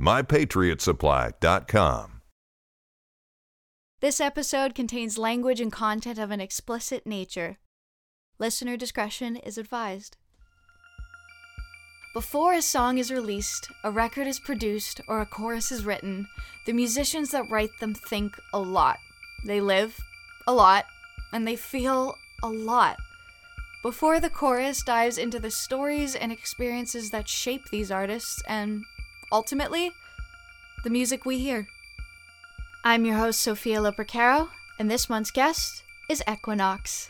mypatriotsupply.com. This episode contains language and content of an explicit nature. Listener discretion is advised. Before a song is released, a record is produced, or a chorus is written, the musicians that write them think a lot. They live a lot, and they feel a lot. Before the chorus dives into the stories and experiences that shape these artists and ultimately, the music we hear. I'm your host, Sophia Lopercaro, and this month's guest is Equiknoxx.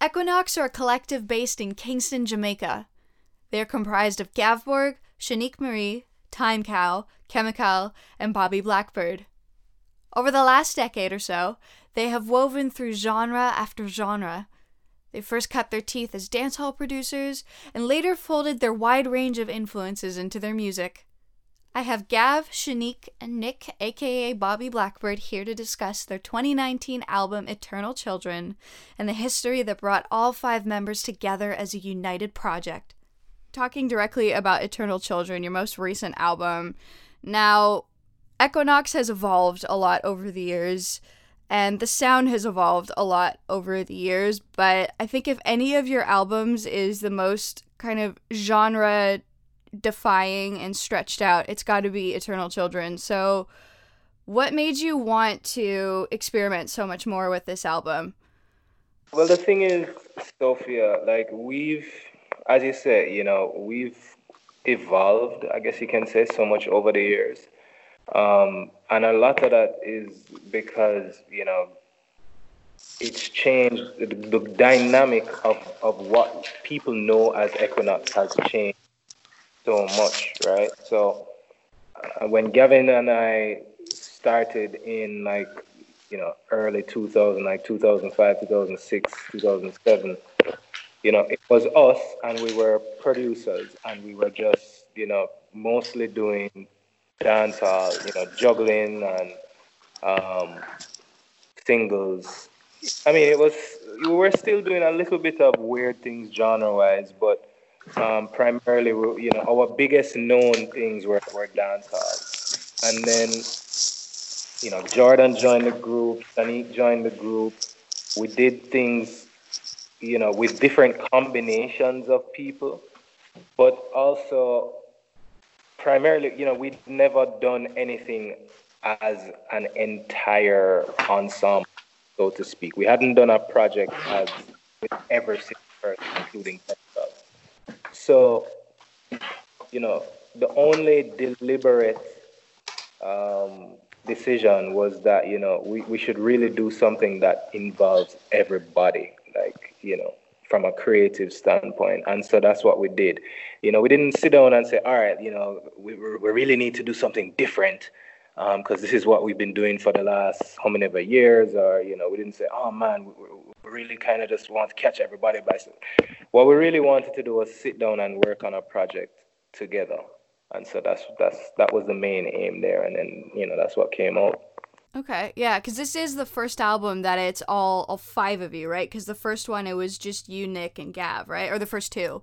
Equiknoxx are a collective based in Kingston, Jamaica. They are comprised of Gavborg, Shanique Marie, Time Cow, Kemikal, and Bobby Blackbird. Over the last decade or so, they have woven through genre after genre, they first cut their teeth as dancehall producers and later folded their wide range of influences into their music. I have Gav, Shanique, and Nick, aka Bobby Blackbird, here to discuss their 2019 album Eternal Children and the history that brought all five members together as a united project. Talking directly about Eternal Children, your most recent album. Now, Equiknoxx has evolved a lot over the years and the sound has evolved a lot over the years but i think if any of your albums is the most kind of genre defying and stretched out it's got to be eternal children. So what made you want to experiment so much more with this album? Well the thing is sophia like we've as you said you know we've evolved i guess you can say so much over the years um, and a lot of that is because, you know, it's changed, the, the dynamic of, of what people know as Equiknoxx has changed so much, right? So uh, when Gavin and I started in like, you know, early 2000, like 2005, 2006, 2007, you know, it was us and we were producers and we were just, you know, mostly doing dancehall, you know, juggling and um, singles. I mean, it was we were still doing a little bit of weird things genre-wise, but um, primarily, you know, our biggest known things were, were dancehall. And then, you know, Jordan joined the group, Shanique joined the group. We did things, you know, with different combinations of people, but also primarily, you know, we'd never done anything as an entire ensemble, so to speak. We hadn't done a project as with every single person, including themselves. So, you know, the only deliberate um, decision was that, you know, we, we should really do something that involves everybody. Like, you know, from a creative standpoint. And so that's what we did. You know, we didn't sit down and say, all right, you know, we, we really need to do something different because um, this is what we've been doing for the last how many ever years. Or, you know, we didn't say, oh man, we, we really kind of just want to catch everybody by. What we really wanted to do was sit down and work on a project together. And so that's that's that was the main aim there, and then you know that's what came out. Okay, yeah, because this is the first album that it's all all five of you, right? Because the first one it was just you, Nick, and Gav, right? Or the first two.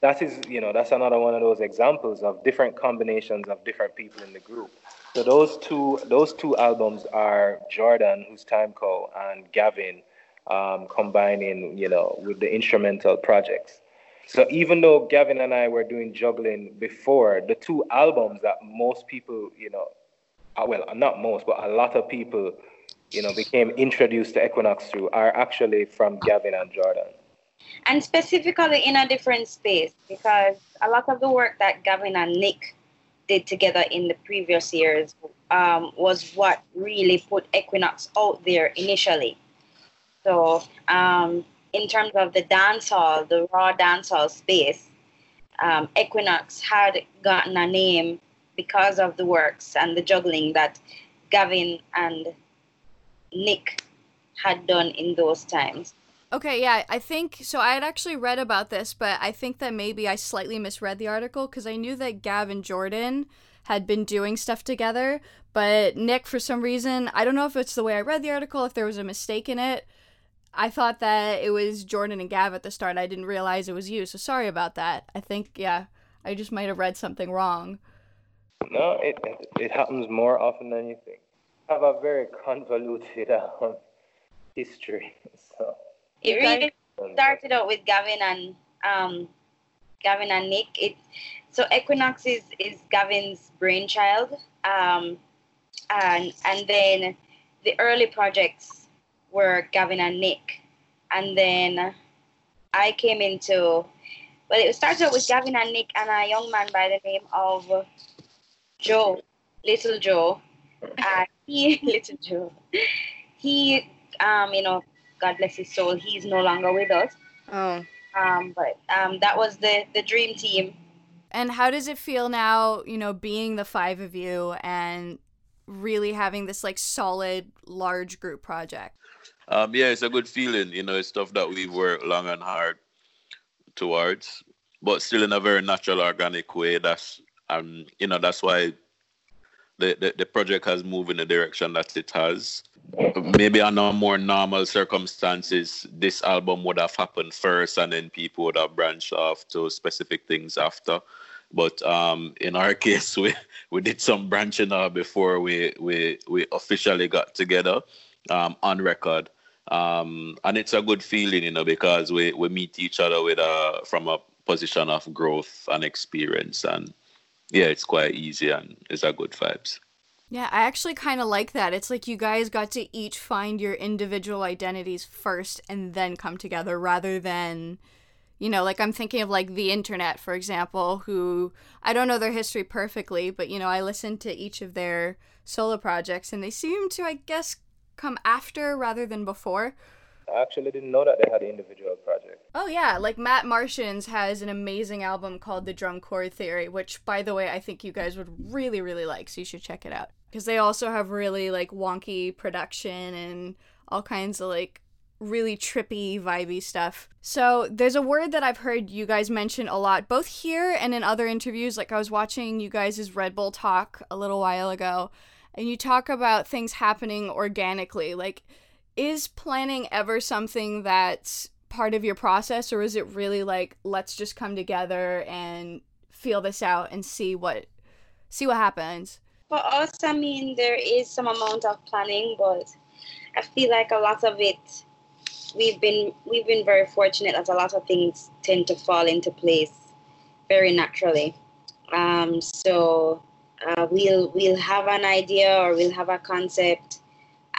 That is, you know, that's another one of those examples of different combinations of different people in the group. So those two, those two albums are Jordan, who's Time Cow, and Gavin, um, combining, you know, with the instrumental projects. So even though Gavin and I were doing juggling before, the two albums that most people, you know, well, not most, but a lot of people, you know, became introduced to Equiknoxx through are actually from Gavin and Jordan. And specifically in a different space, because a lot of the work that Gavin and Nick did together in the previous years um, was what really put Equiknoxx out there initially. So, um, in terms of the dancehall, the raw dancehall space, um, Equiknoxx had gotten a name because of the works and the juggling that Gavin and Nick had done in those times. Okay, yeah, I think so. I had actually read about this, but I think that maybe I slightly misread the article because I knew that Gavin Jordan had been doing stuff together, but Nick, for some reason, I don't know if it's the way I read the article, if there was a mistake in it. I thought that it was Jordan and Gav at the start. I didn't realize it was you, so sorry about that. I think, yeah, I just might have read something wrong. No, it it happens more often than you think. I have a very convoluted um, history, so. It really started out with Gavin and um, Gavin and Nick. It so Equiknoxx is is Gavin's brainchild, um, and and then the early projects were Gavin and Nick, and then I came into. Well, it started out with Gavin and Nick and a young man by the name of Joe, Little Joe. Uh, he, Little Joe, he, um, you know, God bless his soul, he's no longer with us. Oh. Um, but um, that was the the dream team. And how does it feel now, you know, being the five of you and really having this like solid large group project? Um, yeah, it's a good feeling. You know, it's stuff that we worked long and hard towards, but still in a very natural, organic way. That's um, you know, that's why the, the, the project has moved in the direction that it has. Maybe under more normal circumstances, this album would have happened first, and then people would have branched off to specific things after. But um, in our case, we, we did some branching out before we, we, we officially got together um, on record. Um, and it's a good feeling, you know, because we, we meet each other with a, from a position of growth and experience. And yeah, it's quite easy and it's a good vibes. Yeah, I actually kind of like that. It's like you guys got to each find your individual identities first and then come together rather than you know, like I'm thinking of like the internet, for example, who I don't know their history perfectly, but you know, I listened to each of their solo projects and they seem to, I guess, come after rather than before. I actually didn't know that they had individual projects. Oh yeah, like Matt Martians has an amazing album called The Drum Chord Theory, which by the way I think you guys would really really like, so you should check it out. Because they also have really like wonky production and all kinds of like really trippy, vibey stuff. So there's a word that I've heard you guys mention a lot, both here and in other interviews. Like I was watching you guys' Red Bull talk a little while ago, and you talk about things happening organically. Like is planning ever something that's part of your process or is it really like let's just come together and feel this out and see what see what happens? For us i mean there is some amount of planning but i feel like a lot of it we've been we've been very fortunate that a lot of things tend to fall into place very naturally. Um, so uh, we'll we'll have an idea or we'll have a concept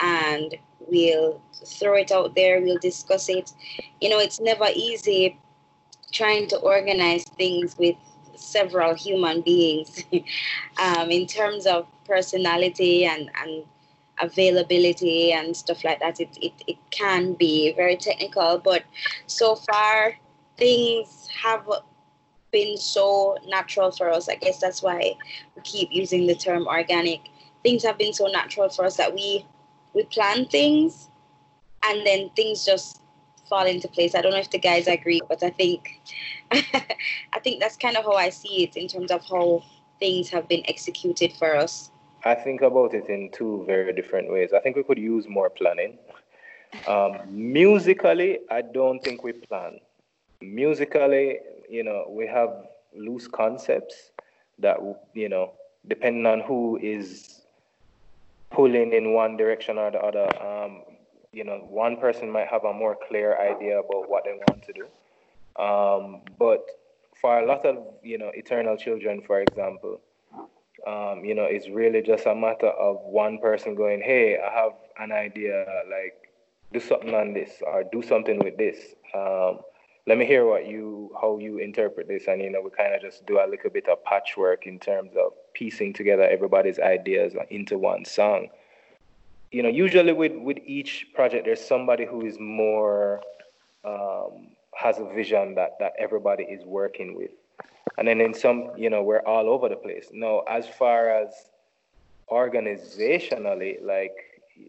and we'll throw it out there, we'll discuss it. You know, it's never easy trying to organize things with several human beings um, in terms of personality and, and availability and stuff like that. It, it, it can be very technical, but so far things have been so natural for us. I guess that's why we keep using the term organic. Things have been so natural for us that we we plan things and then things just fall into place. I don't know if the guys agree, but I think I think that's kind of how I see it in terms of how things have been executed for us. I think about it in two very different ways. I think we could use more planning. Um, musically, I don't think we plan. Musically, you know, we have loose concepts that, you know, depending on who is pulling in one direction or the other. Um, you know, one person might have a more clear idea about what they want to do. Um, but for a lot of you know eternal children, for example, um, you know, it's really just a matter of one person going, "Hey, I have an idea. Like, do something on this, or do something with this." Um, let me hear what you how you interpret this and you know we kind of just do a little bit of patchwork in terms of piecing together everybody's ideas into one song. You know usually with with each project there's somebody who is more um, has a vision that that everybody is working with. And then in some you know we're all over the place. Now as far as organizationally like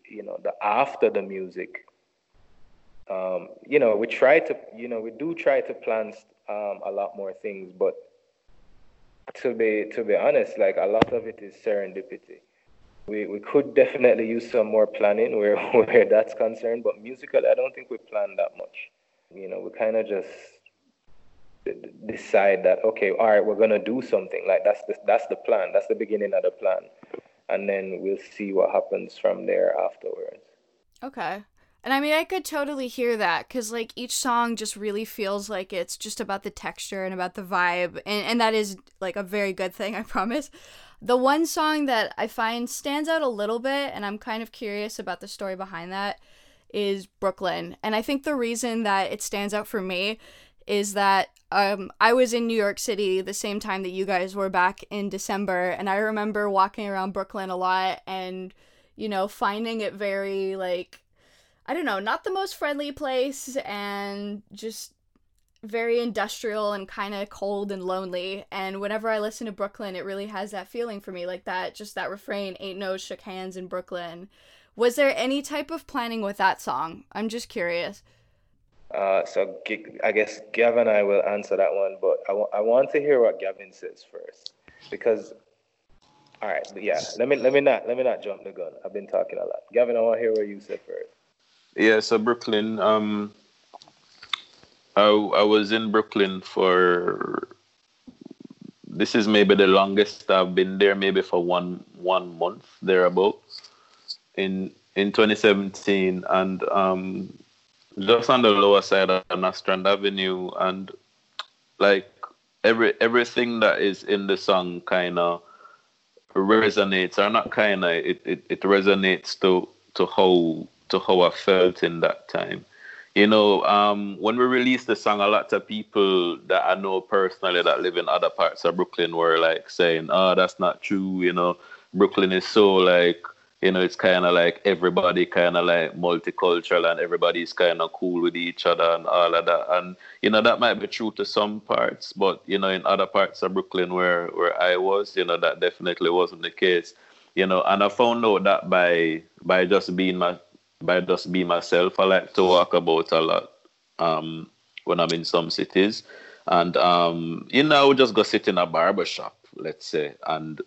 you know the after the music um, you know, we try to, you know, we do try to plan um, a lot more things, but to be to be honest, like a lot of it is serendipity. We we could definitely use some more planning where where that's concerned, but musically, I don't think we plan that much. You know, we kind of just decide that okay, all right, we're gonna do something. Like that's the that's the plan. That's the beginning of the plan, and then we'll see what happens from there afterwards. Okay. And I mean, I could totally hear that because, like, each song just really feels like it's just about the texture and about the vibe. And, and that is, like, a very good thing, I promise. The one song that I find stands out a little bit, and I'm kind of curious about the story behind that, is Brooklyn. And I think the reason that it stands out for me is that um, I was in New York City the same time that you guys were back in December. And I remember walking around Brooklyn a lot and, you know, finding it very, like, I don't know, not the most friendly place and just very industrial and kind of cold and lonely. And whenever I listen to Brooklyn, it really has that feeling for me, like that, just that refrain, ain't no shook hands in Brooklyn. Was there any type of planning with that song? I'm just curious. Uh, so I guess Gavin and I will answer that one, but I, w- I want to hear what Gavin says first, because all right, yeah, let me let me not let me not jump the gun. I've been talking a lot. Gavin, I want to hear what you said first. Yeah, so Brooklyn. Um, I I was in Brooklyn for. This is maybe the longest I've been there, maybe for one one month thereabouts, In in 2017, and um, just on the lower side of Nostrand Avenue, and like every everything that is in the song kind of resonates, or not kind of, it, it, it resonates to to how to how I felt in that time. You know, um, when we released the song, a lot of people that I know personally that live in other parts of Brooklyn were like saying, "Oh, that's not true." You know, Brooklyn is so like, you know, it's kind of like everybody kind of like multicultural and everybody's kind of cool with each other and all of that. And you know, that might be true to some parts, but you know, in other parts of Brooklyn where where I was, you know, that definitely wasn't the case you know and i found out that by by just being my by just be myself. I like to walk about a lot um, when I'm in some cities. And, um, you know, I would just go sit in a barber shop, let's say, and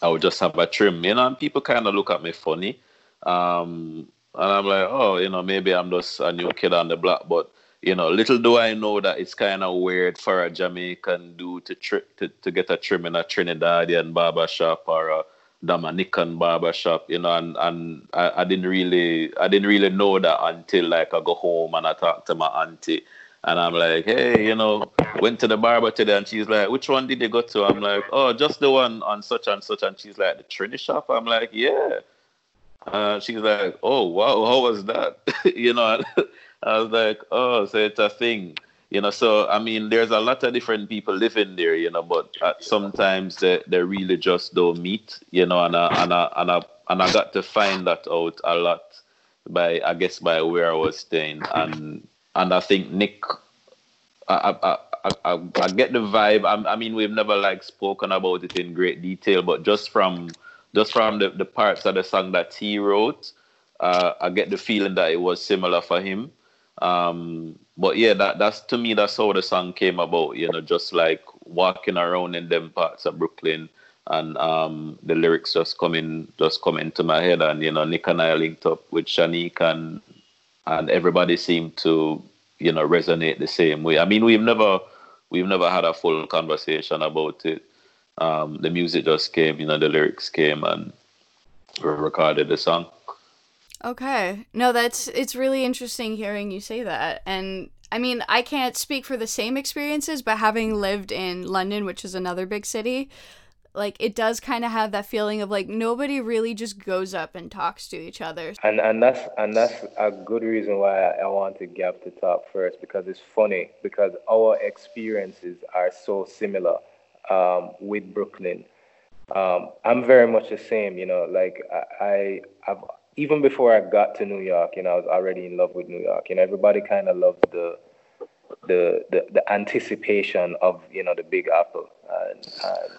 I would just have a trim, you know, and people kind of look at me funny. Um, and I'm like, oh, you know, maybe I'm just a new kid on the block. But, you know, little do I know that it's kind of weird for a Jamaican dude to, tri- to, to get a trim in a Trinidadian barber shop or a Dominican barbershop, you know, and, and I, I didn't really I didn't really know that until like I go home and I talk to my auntie and I'm like, hey, you know, went to the barber today and she's like, which one did you go to? I'm like, oh, just the one on such and such and she's like, the Trini shop? I'm like, yeah. Uh, she's like, oh wow, how was that? you know, I was like, oh, so it's a thing you know so i mean there's a lot of different people living there you know but uh, sometimes they, they really just don't meet you know and I, and I, and I, and I got to find that out a lot by i guess by where i was staying. And and i think nick i i i, I, I get the vibe. I, I mean we've never like spoken about it in great detail but just from just from the, the parts of the song that he wrote uh, i get the feeling that it was similar for him um, but yeah, that that's to me that's how the song came about. You know, just like walking around in them parts of Brooklyn, and um, the lyrics just coming just come into my head, and you know, Nick and I linked up with Shanique, and and everybody seemed to you know resonate the same way. I mean, we've never we've never had a full conversation about it. Um, the music just came, you know, the lyrics came, and we recorded the song. Okay. No, that's it's really interesting hearing you say that. And I mean, I can't speak for the same experiences, but having lived in London, which is another big city, like it does kind of have that feeling of like nobody really just goes up and talks to each other. And and that's and that's a good reason why I, wanted Gav to talk first because it's funny because our experiences are so similar um, with Brooklyn. Um, I'm very much the same, you know. Like I, I, have even before I got to New York, you know, I was already in love with New York. You know, everybody kind of loves the, the, the, the anticipation of you know the Big Apple. And, and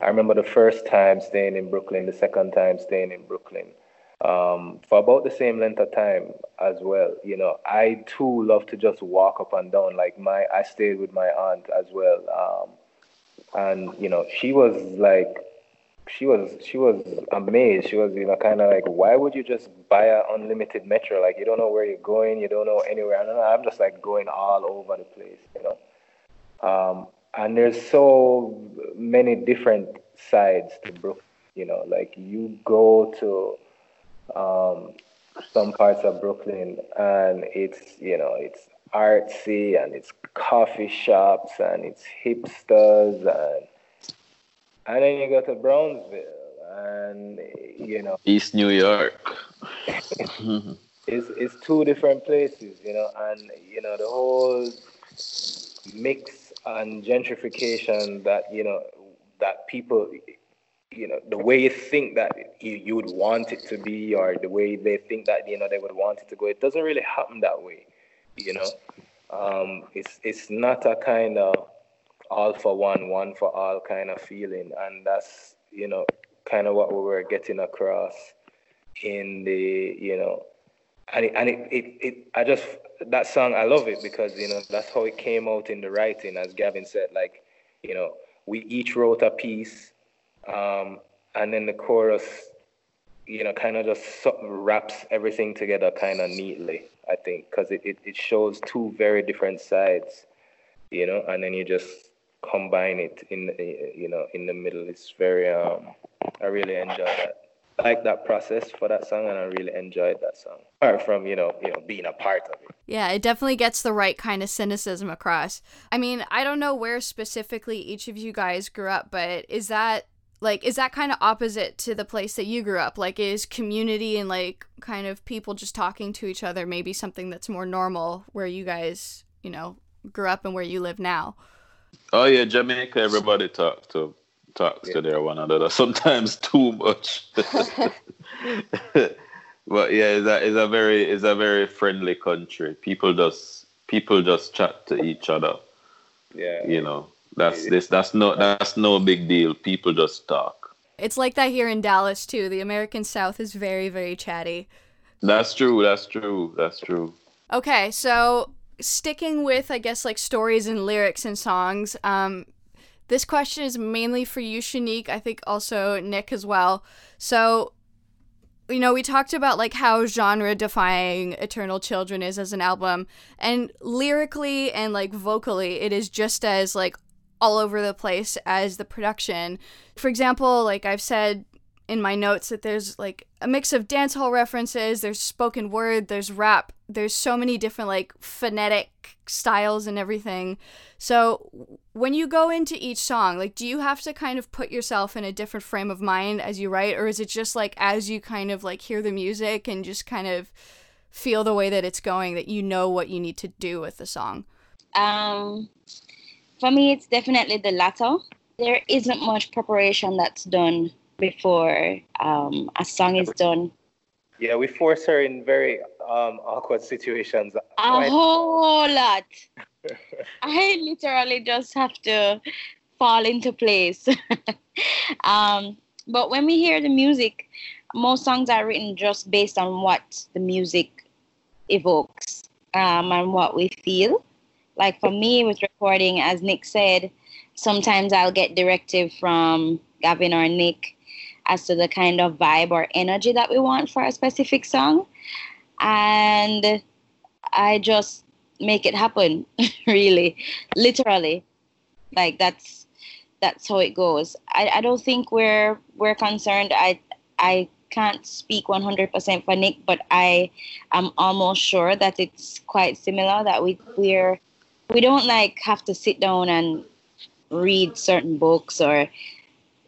I remember the first time staying in Brooklyn, the second time staying in Brooklyn, um, for about the same length of time as well. You know, I too love to just walk up and down. Like my, I stayed with my aunt as well, um, and you know, she was like, she was she was amazed. She was you know kind of like, why would you just buy an unlimited metro? Like you don't know where you're going, you don't know anywhere. I don't know. I'm just like going all over the place, you know. Um, and there's so many different sides to Brooklyn. You know, like you go to um, some parts of Brooklyn, and it's you know it's artsy and it's coffee shops and it's hipsters and and then you go to Brownsville and you know East New York. it's it's two different places, you know, and you know the whole mix and gentrification that you know that people you know the way you think that you, you would want it to be or the way they think that you know they would want it to go it doesn't really happen that way you know um, it's it's not a kind of all for one one for all kind of feeling. And that's you know kind of what we were getting across in the you know and it, and it, it, it I just that song I love it because you know that's how it came out in the writing. As Gavin said like you know we each wrote a piece um, and then the chorus you know kind of just wraps everything together kind of neatly I think because it, it, it shows two very different sides you know and then you just combine it in you know in the middle it's very um I really enjoy that I like that process for that song and I really enjoyed that song. Apart from, you know, you know, being a part of it. Yeah, it definitely gets the right kind of cynicism across. I mean, I don't know where specifically each of you guys grew up, but is that like is that kind of opposite to the place that you grew up? Like is community and like kind of people just talking to each other maybe something that's more normal where you guys, you know, grew up and where you live now? Oh yeah, Jamaica everybody talk to talks yeah. to their one another. Sometimes too much. but yeah, it's a, it's a very it's a very friendly country. People just people just chat to each other. Yeah. You know, that's this that's no that's no big deal. People just talk. It's like that here in Dallas too. The American South is very very chatty. That's true. That's true. That's true. Okay, so sticking with I guess like stories and lyrics and songs, um, this question is mainly for you, Shanique. I think also Nick as well. So, you know, we talked about like how genre defying Eternal Children is as an album, and lyrically and like vocally, it is just as like all over the place as the production. For example, like I've said in my notes that there's like a mix of dancehall references, there's spoken word, there's rap, there's so many different like phonetic styles and everything. So when you go into each song, like do you have to kind of put yourself in a different frame of mind as you write or is it just like as you kind of like hear the music and just kind of feel the way that it's going that you know what you need to do with the song? Um for me it's definitely the latter. There isn't much preparation that's done before um, a song is done. Yeah, we force her in very um, awkward situations. A whole lot. I literally just have to fall into place. um, but when we hear the music, most songs are written just based on what the music evokes um, and what we feel. Like for me, with recording, as Nick said, sometimes I'll get directive from Gavin or Nick as to the kind of vibe or energy that we want for a specific song. And I just make it happen, really, literally. Like that's that's how it goes. I, I don't think we're we're concerned. I I can't speak 100% for Nick, but I am almost sure that it's quite similar. That we we're we don't like have to sit down and read certain books or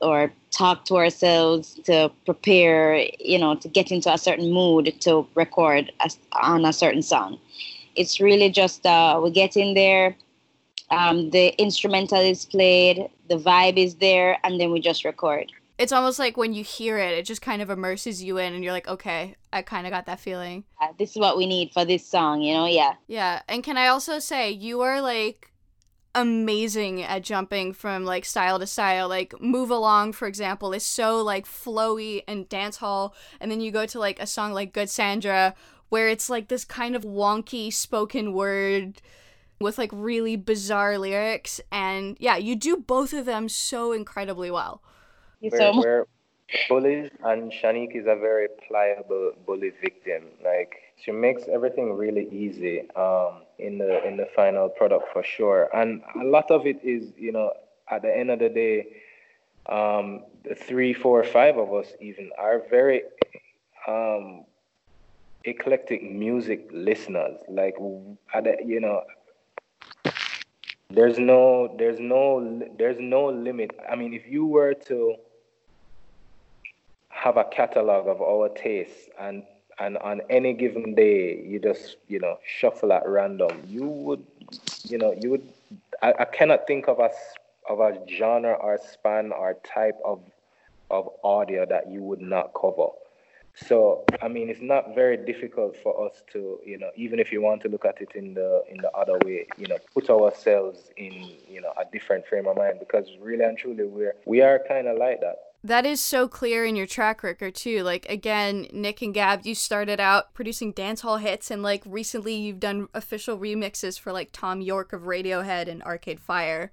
or talk to ourselves to prepare, you know, to get into a certain mood to record a, on a certain song. It's really just uh, we get in there, um, the instrumental is played, the vibe is there, and then we just record. It's almost like when you hear it, it just kind of immerses you in, and you're like, okay, I kind of got that feeling. Uh, this is what we need for this song, you know? Yeah. Yeah. And can I also say, you are like amazing at jumping from like style to style. Like Move Along, for example, is so like flowy and dance hall. And then you go to like a song like Good Sandra, where it's like this kind of wonky spoken word with like really bizarre lyrics. And yeah, you do both of them so incredibly well. We're, we're bullies, and Shanique is a very pliable bully victim. Like she makes everything really easy um, in the in the final product for sure. And a lot of it is, you know, at the end of the day, um, the three, four, five of us even are very um, eclectic music listeners. Like, the, you know, there's no there's no there's no limit. I mean, if you were to have a catalog of our tastes and and on any given day you just you know shuffle at random. You would you know you would i, I cannot think of a of a genre or span or type of of audio that you would not cover. So i mean it's not very difficult for us to you know even if you want to look at it in the in the other way you know put ourselves in you know a different frame of mind because really and truly we're we are kind of like that that is so clear in your track record too. Like again, Nick and Gav, you started out producing dancehall hits, and like recently you've done official remixes for like Thom Yorke of Radiohead and Arcade Fire.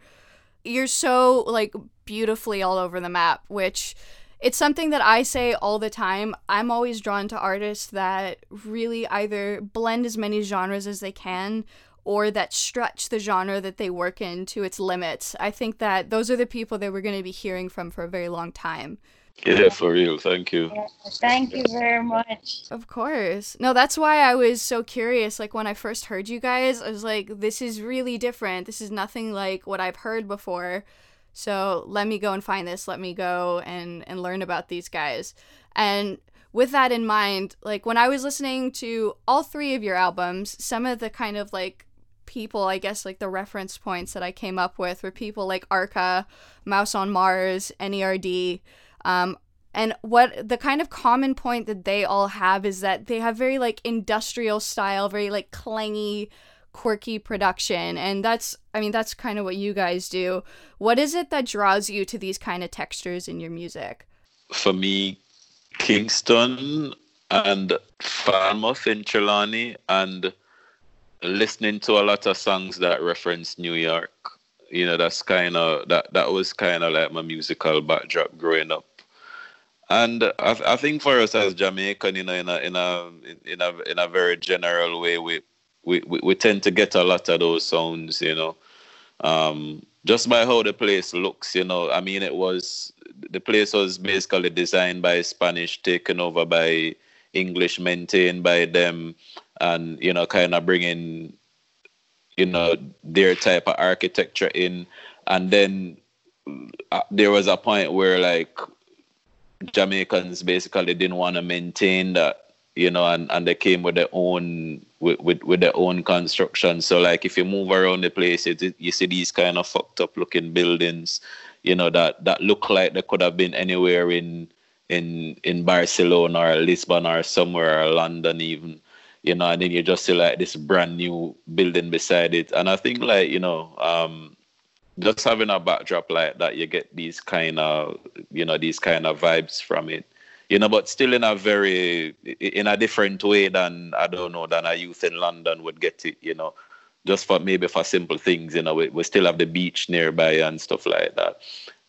You're so like beautifully all over the map, which it's something that I say all the time. I'm always drawn to artists that really either blend as many genres as they can or that stretch the genre that they work in to its limits. I think that those are the people that we're going to be hearing from for a very long time. Yeah, for real. Thank you. Yeah, thank you very much. Of course. No, that's why I was so curious. Like, when I first heard you guys, I was like, this is really different. This is nothing like what I've heard before. So let me go and find this. Let me go and, and learn about these guys. And with that in mind, like, when I was listening to all three of your albums, some of the kind of like people, I guess, like the reference points that I came up with were people like Arca, Mouse on Mars, NERD. Um, and what the kind of common point that they all have is that they have very like industrial style, very like clangy, quirky production. And that's, I mean, that's kind of what you guys do. What is it that draws you to these kind of textures in your music? For me, Kingston and Falmouth in Trelawny and listening to a lot of songs that reference New York. You know, that's kind of that that was kind of like my musical backdrop growing up. And I, I think for us as Jamaican, you know, in a in a in a in a very general way, we we, we, we tend to get a lot of those sounds, you know. Um, just by how the place looks, you know. I mean, it was the place was basically designed by Spanish, taken over by English, maintained by them and you know kind of bringing you know their type of architecture in. And then uh, there was a point where like Jamaicans basically didn't want to maintain that you know and, and they came with their own with, with, with their own construction. So like if you move around the place it, you see these kind of fucked up looking buildings you know that that look like they could have been anywhere in in in Barcelona or Lisbon or somewhere or London even you know, and then you just see like this brand new building beside it. And I think like, you know, um, just having a backdrop like that, you get these kind of, you know, these kind of vibes from it. You know, but still in a very, in a different way than, I don't know, than a youth in London would get it, you know, just for maybe for simple things, you know, we, we still have the beach nearby and stuff like that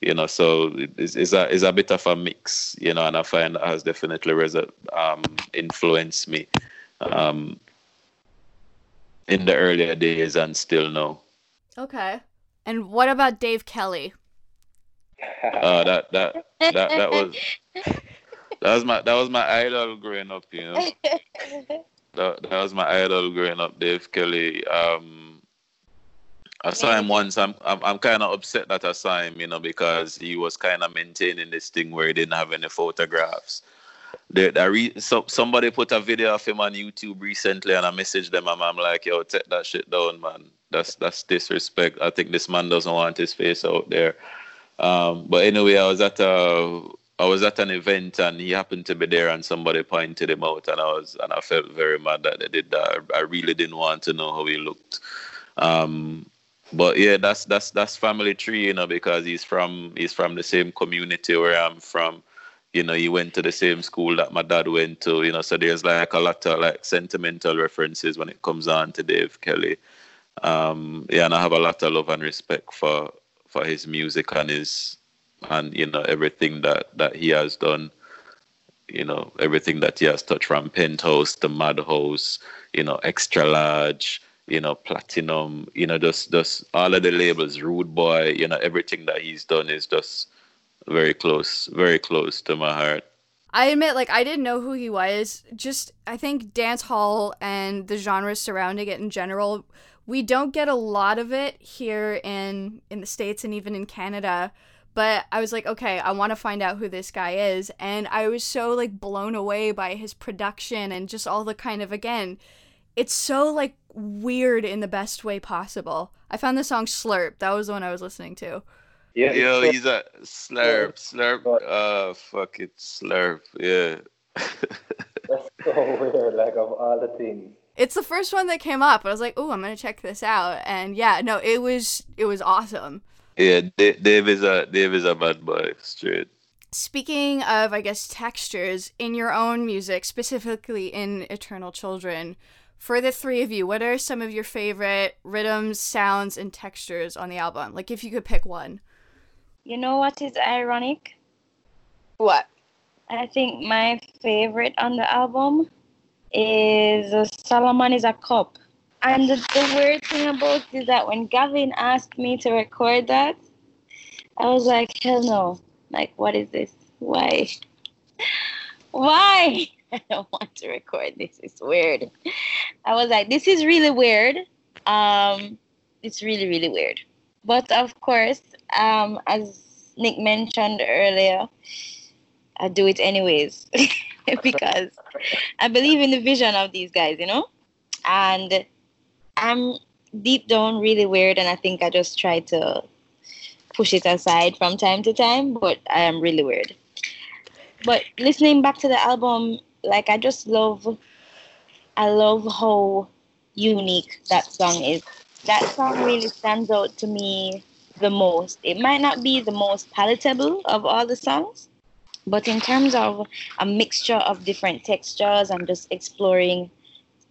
you know so it's, it's a it's a bit of a mix you know and i find that has definitely resu- um influenced me um, in the earlier days and still now. Okay. And what about Dave Kelly? Uh, that that that that was That was my that was my idol growing up, you know. that, that was my idol growing up, Dave Kelly. Um, I saw him once. I'm I'm, I'm kind of upset that I saw him, you know, because he was kind of maintaining this thing where he didn't have any photographs. The, the re, so, somebody put a video of him on YouTube recently, and I messaged them, and I'm like, "Yo, take that shit down, man. That's that's disrespect. I think this man doesn't want his face out there." Um, but anyway, I was at a I was at an event and he happened to be there and somebody pointed him out and I was and I felt very mad that they did that. I really didn't want to know how he looked. Um, but yeah, that's that's that's family tree, you know, because he's from he's from the same community where I'm from. You know, he went to the same school that my dad went to, you know, so there's like a lot of like sentimental references when it comes on to Dave Kelly. Um, yeah, and I have a lot of love and respect for for his music and his and you know everything that that he has done you know everything that he has touched from penthouse to madhouse you know extra large you know platinum you know just just all of the labels rude boy you know everything that he's done is just very close very close to my heart. I admit, like, I didn't know who he was. Just, I think dance hall and the genres surrounding it in general we don't get a lot of it here in in the states and even in Canada. But I was like okay I want to find out who this guy is. And I was so like blown away by his production and just all the kind of again it's so like weird in the best way possible. I found the song Slurp. That was the one I was listening to yeah yo he's a slurp slurp uh fuck it slurp yeah that's so weird like of all the things it's the first one that came up. I was like, "Oh, I'm gonna check this out," and yeah, no, it was it was awesome. Yeah, Dave is a Dave is a bad boy, straight. Speaking of, I guess, textures in your own music, specifically in Eternal Children, for the three of you, what are some of your favorite rhythms, sounds, and textures on the album? Like, if you could pick one. You know what is ironic? What? I think my favorite on the album is uh, Solomon is a cop. And the, the weird thing about it is that when Gavin asked me to record that, I was like, hell no. Like, what is this? Why? Why? I don't want to record this. It's weird. I was like, this is really weird. Um, it's really, really weird. But of course, um, as Nick mentioned earlier, I do it anyways because I believe in the vision of these guys, you know? And I'm deep down really weird and I think I just try to push it aside from time to time, but I am really weird. But listening back to the album, like I just love I love how unique that song is. That song really stands out to me the most. It might not be the most palatable of all the songs, but in terms of a mixture of different textures and just exploring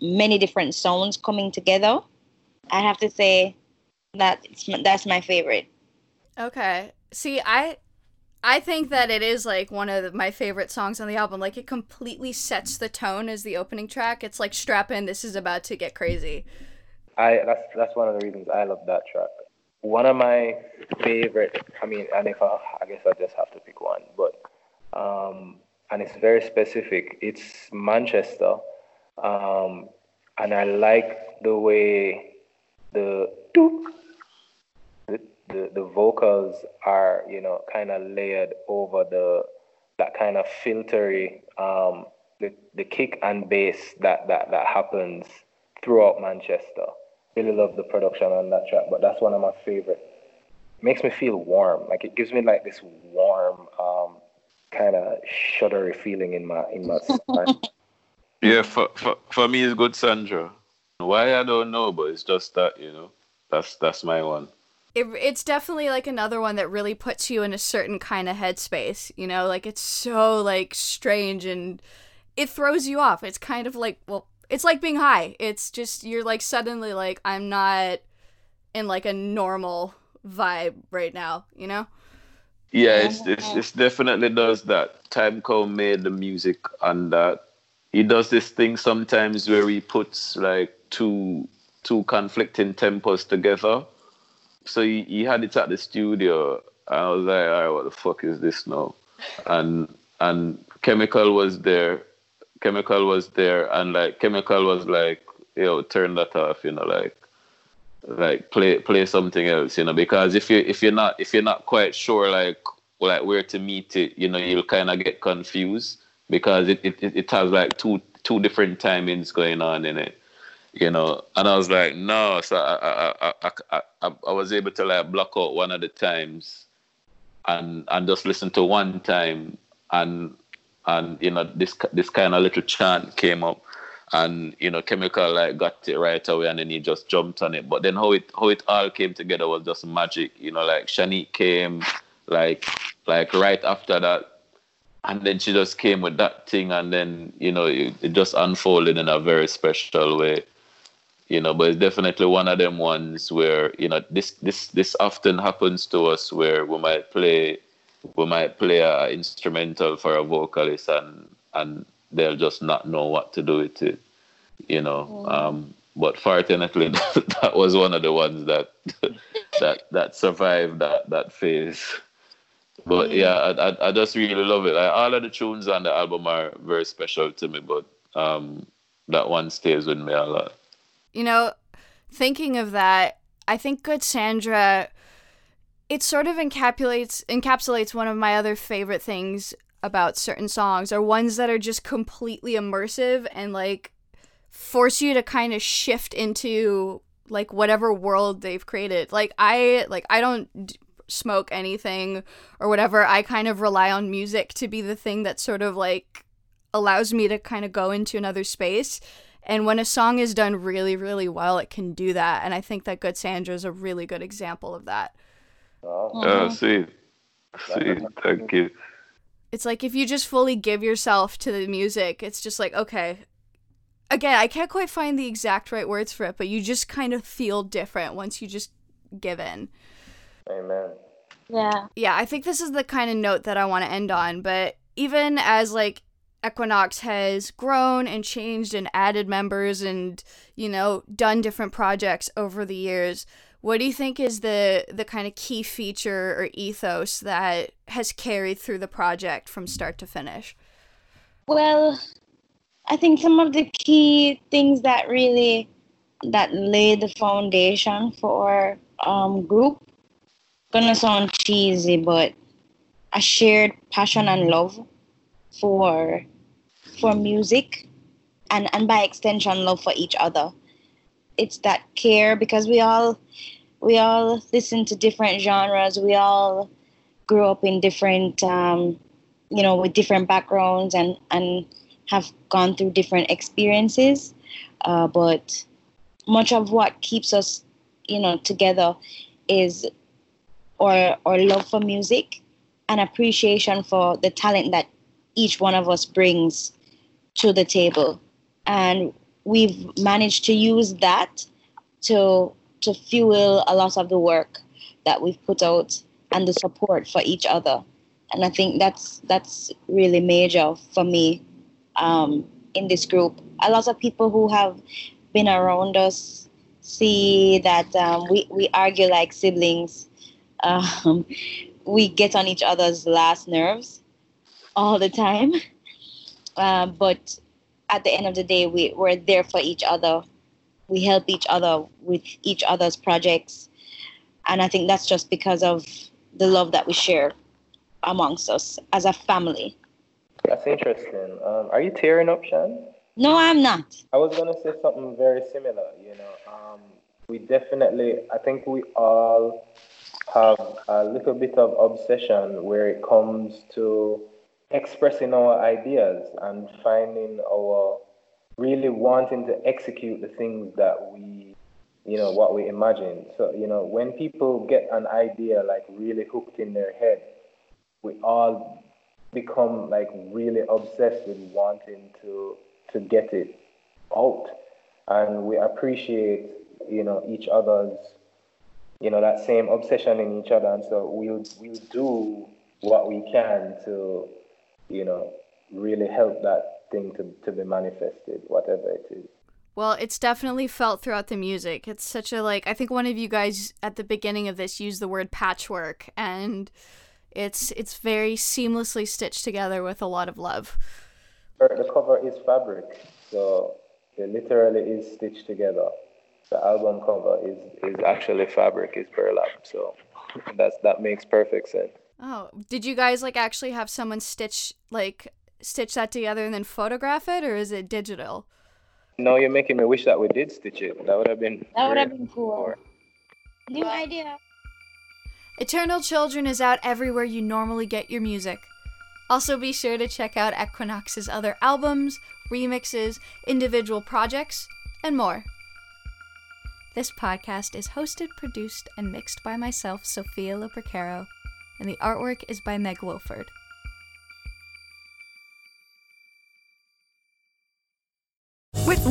many different sounds coming together, I have to say that that's my favorite. Okay. See, I I think that it is like one of my favorite songs on the album. Like it completely sets the tone as the opening track. It's like strap in, this is about to get crazy. I that's that's one of the reasons I love that track. One of my favorite. I mean, and if I, I guess I just have to pick one, but um, and it's very specific. It's Manchester, um, and I like the way the the, the, the vocals are, you know, kind of layered over the that kind of filtery um, the, the kick and bass that, that that happens throughout Manchester. Really love the production on that track, but that's one of my favorite. Makes me feel warm, like it gives me like this warm um, kind of shuddery feeling in my in my spine. yeah, for, for for me it's good, Sandra. Why I don't know, but it's just that you know that's that's my one. It, it's definitely like another one that really puts you in a certain kind of headspace. You know, like it's so like strange and it throws you off. It's kind of like well, it's like being high. It's just you're like suddenly like I'm not in like a normal vibe right now. You know. Yeah, it's, it's, it's definitely does that. Time Timecode made the music and that. He does this thing sometimes where he puts like two two conflicting tempos together. So he, he had it at the studio and I was like, all right, what the fuck is this now? And and Kemikal was there. Kemikal was there, and like Kemikal was like, you know, turn that off, you know, like like play play something else, you know, because if you if you're not if you're not quite sure like like where to meet it, you know, you'll kind of get confused because it, it it has like two two different timings going on in it, you know. And I was like, no, so I I I I, I, I was able to like block out one of the times, and and just listen to one time, and and you know this this kind of little chant came up and you know Kemikal like got it right away and then he just jumped on it. But then how it how it all came together was just magic you know like shanique came like like right after that and then she just came with that thing and then you know it, it just unfolded in a very special way you know. But it's definitely one of them ones where you know this this this often happens to us where we might play we might play a instrumental for a vocalist and and they'll just not know what to do with it, you know. Mm. Um, but fortunately, that was one of the ones that that that survived that that phase. But mm. yeah, I, I, I just really love it. Like all of the tunes on the album are very special to me, but um, that one stays with me a lot. You know, thinking of that, I think Good Sandra it sort of encapsulates encapsulates one of my other favorite things about certain songs are ones that are just completely immersive and like force you to kind of shift into like whatever world they've created. Like I like I don't d- smoke anything or whatever. I kind of rely on music to be the thing that sort of like allows me to kind of go into another space. And when a song is done really, really well, it can do that. And I think that Good Sandra is a really good example of that. Oh, uh, see. See, thank you. It's like if you just fully give yourself to the music, it's just like, okay. Again, I can't quite find the exact right words for it, but you just kind of feel different once you just give in. Amen. Yeah. Yeah, I think this is the kind of note that I want to end on, but even as like Equiknoxx has grown and changed and added members and, you know, done different projects over the years, what do you think is the the kind of key feature or ethos that has carried through the project from start to finish? Well, I think some of the key things that really that laid the foundation for um, group gonna sound cheesy, but a shared passion and love for for music and and by extension love for each other it's that care because we all we all listen to different genres. We all grew up in different, um, you know, with different backgrounds and and have gone through different experiences. Uh, but much of what keeps us, you know, together is our our love for music and appreciation for the talent that each one of us brings to the table. And we've managed to use that to to fuel a lot of the work that we've put out and the support for each other. And I think that's that's really major for me um, in this group. A lot of people who have been around us see that um, we, we argue like siblings. Um, we get on each other's last nerves all the time. Um, but at the end of the day, we, we're there for each other we help each other with each other's projects. And i think that's just because of the love that we share amongst us as a family. That's interesting. Um, are you tearing up shan? No i'm not. I was going to say something very similar you know. Um, we definitely i think we all have a little bit of obsession where it comes to expressing our ideas and finding our really wanting to execute the things that we, you know, what we imagine. So, you know, when people get an idea like really hooked in their head, we all become like really obsessed with wanting to to get it out, and we appreciate, you know, each other's, you know, that same obsession in each other, and so we'll we'll do what we can to, you know, really help that thing to, to be manifested, whatever it is. Well, it's definitely felt throughout the music. It's such a like I think one of you guys at the beginning of this used the word patchwork and It's it's very seamlessly stitched together with a lot of love. The cover is fabric, so it literally is stitched together. The album cover is is actually fabric, is burlap. So that's that makes perfect sense. Oh, did you guys like actually have someone stitch like stitch that together and then photograph it, or is it digital? No, you're making me wish that we did stitch it. That would have been. That would have been cool. New idea. Eternal Children is out everywhere you normally get your music. Also, be sure to check out Equiknoxx's other albums, remixes, individual projects, and more. This podcast is hosted, produced, and mixed by myself, Sophia Lopercaro, and the artwork is by Meg Wilford.